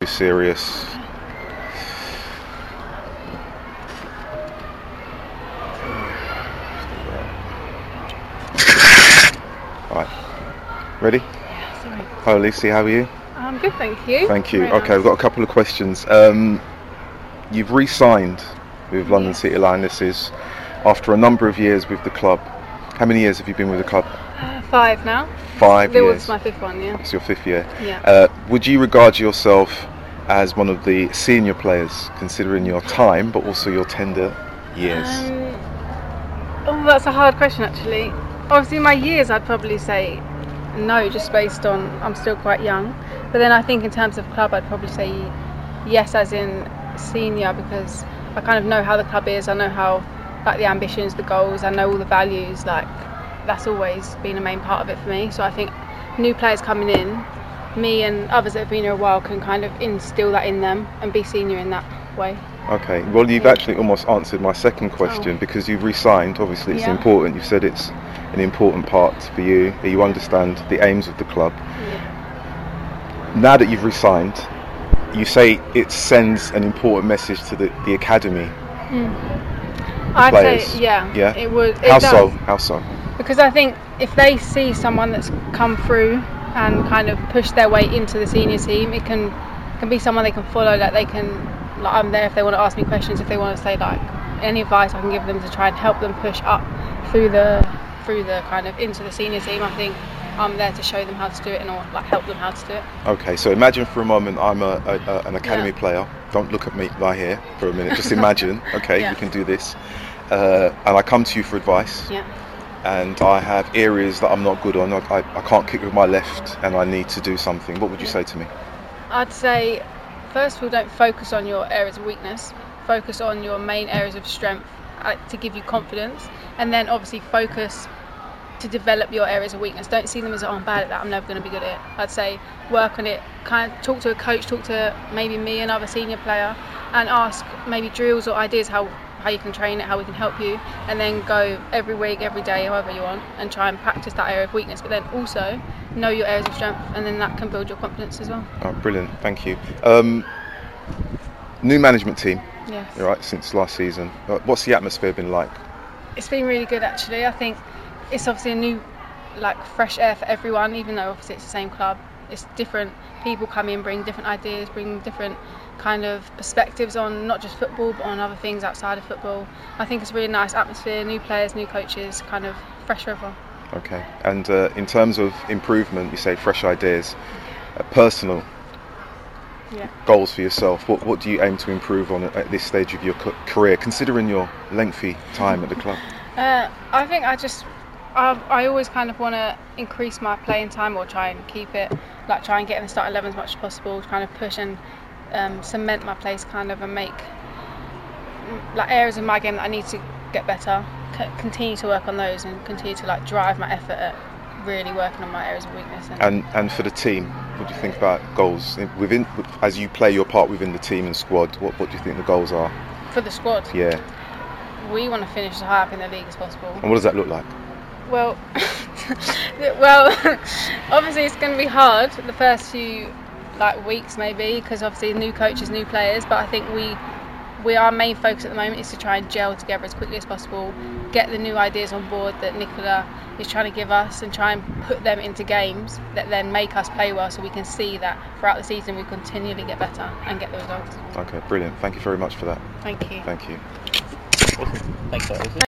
Be serious. Right. Ready? Sorry. Hi, Lucy. How are you? Um, good, thank you. Thank you. Very Okay, we've got a couple of questions. Um, you've re-signed with London Yes. City Lionesses after a number of years with the club. How many years have you been with the club? Uh, five now. Five There years. was my fifth one, yeah. It's your fifth year. Yeah. Uh, would you regard yourself as one of the senior players, considering your time, but also your tender years? Um, oh, that's a hard question actually. Obviously, my years, I'd probably say no, just based on I'm still quite young. But then I think in terms of club, I'd probably say yes, as in senior, because I kind of know how the club is. I know how, like the ambitions, the goals. I know all the values. Like that's always been a main part of it for me. So I think new players coming in, me and others that have been here a while can kind of instill that in them and be senior in that way. Okay. Well, you've Yeah. actually almost answered my second question Oh. because you've re-signed. Obviously, it's Yeah. important. You've said it's an important part for you. that You understand the aims of the club. Now that you've re-signed, you say it sends an important message to the, the academy. Hmm. I'd Players. say yeah. Yeah? It would. It How does. so? How so? Because I think if they see someone that's come through and kind of push their way into the senior team, it can can be someone they can follow. That they can, like I'm there if they want to ask me questions, if they want to say like any advice I can give them to try and help them push up through the through the kind of into the senior team. I think I'm there to show them how to do it and or like help them how to do it. Okay, so imagine for a moment I'm a, a, a- an academy Yeah. player. Don't look at me right here for a minute. Just imagine, okay, Yeah. we can do this. Uh, and I come to you for advice, Yeah. And I have areas that I'm not good on. I, I, I can't kick with my left, and I need to do something. What would you say to me? I'd say, first of all, don't focus on your areas of weakness. Focus on your main areas of strength uh, to give you confidence, and then obviously focus to develop your areas of weakness. Don't see them as, oh, I'm bad at that. I'm never going to be good at it. I'd say work on it. Kind of talk to a coach, talk to maybe me, another senior player, and ask maybe drills or ideas how how you can train it, how we can help you, and then go every week, every day, however you want, and try and practice that area of weakness. But then also know your areas of strength, and then that can build your confidence as well. Oh, brilliant, thank you. Um, new management team, Yes. right, since last season. Uh, What's the atmosphere been like? It's been really good actually. I think it's obviously a new, like fresh air for everyone. Even though obviously it's the same club, it's different people come in, bring different ideas, bring different kind of perspectives on not just football but on other things outside of football. I think it's a really nice atmosphere. New players, new coaches, kind of fresh for everyone. Okay, and uh, in terms of improvement, you say fresh ideas, uh, personal Yeah. goals for yourself. What what do you aim to improve on at, this stage of your career, considering your lengthy time at the club? Uh, I think I just, I, I always kind of want to increase my playing time or try and keep it, like try and get in the start 11 as much as possible, kind of push and um, cement my place kind of and make like areas of my game that I need to get better, c- continue to work on those and continue to like drive my effort at really working on my areas of weakness. And, And and for the team, what do you think about goals within as you play your part within the team and squad? What what do you think the goals are? for the squad, Yeah, we want to finish as high up in the league as possible. and what does that look like? Well, well, obviously it's going to be hard the first few like weeks maybe because obviously new coaches, new players. But I think we, we our main focus at the moment is to try and gel together as quickly as possible, get the new ideas on board that Nicola is trying to give us, and try and put them into games that then make us play well, so we can see that throughout the season we continually get better and get the results. Okay, brilliant. Thank you very much for that. Thank you. Thank you. Thanks, Lucy.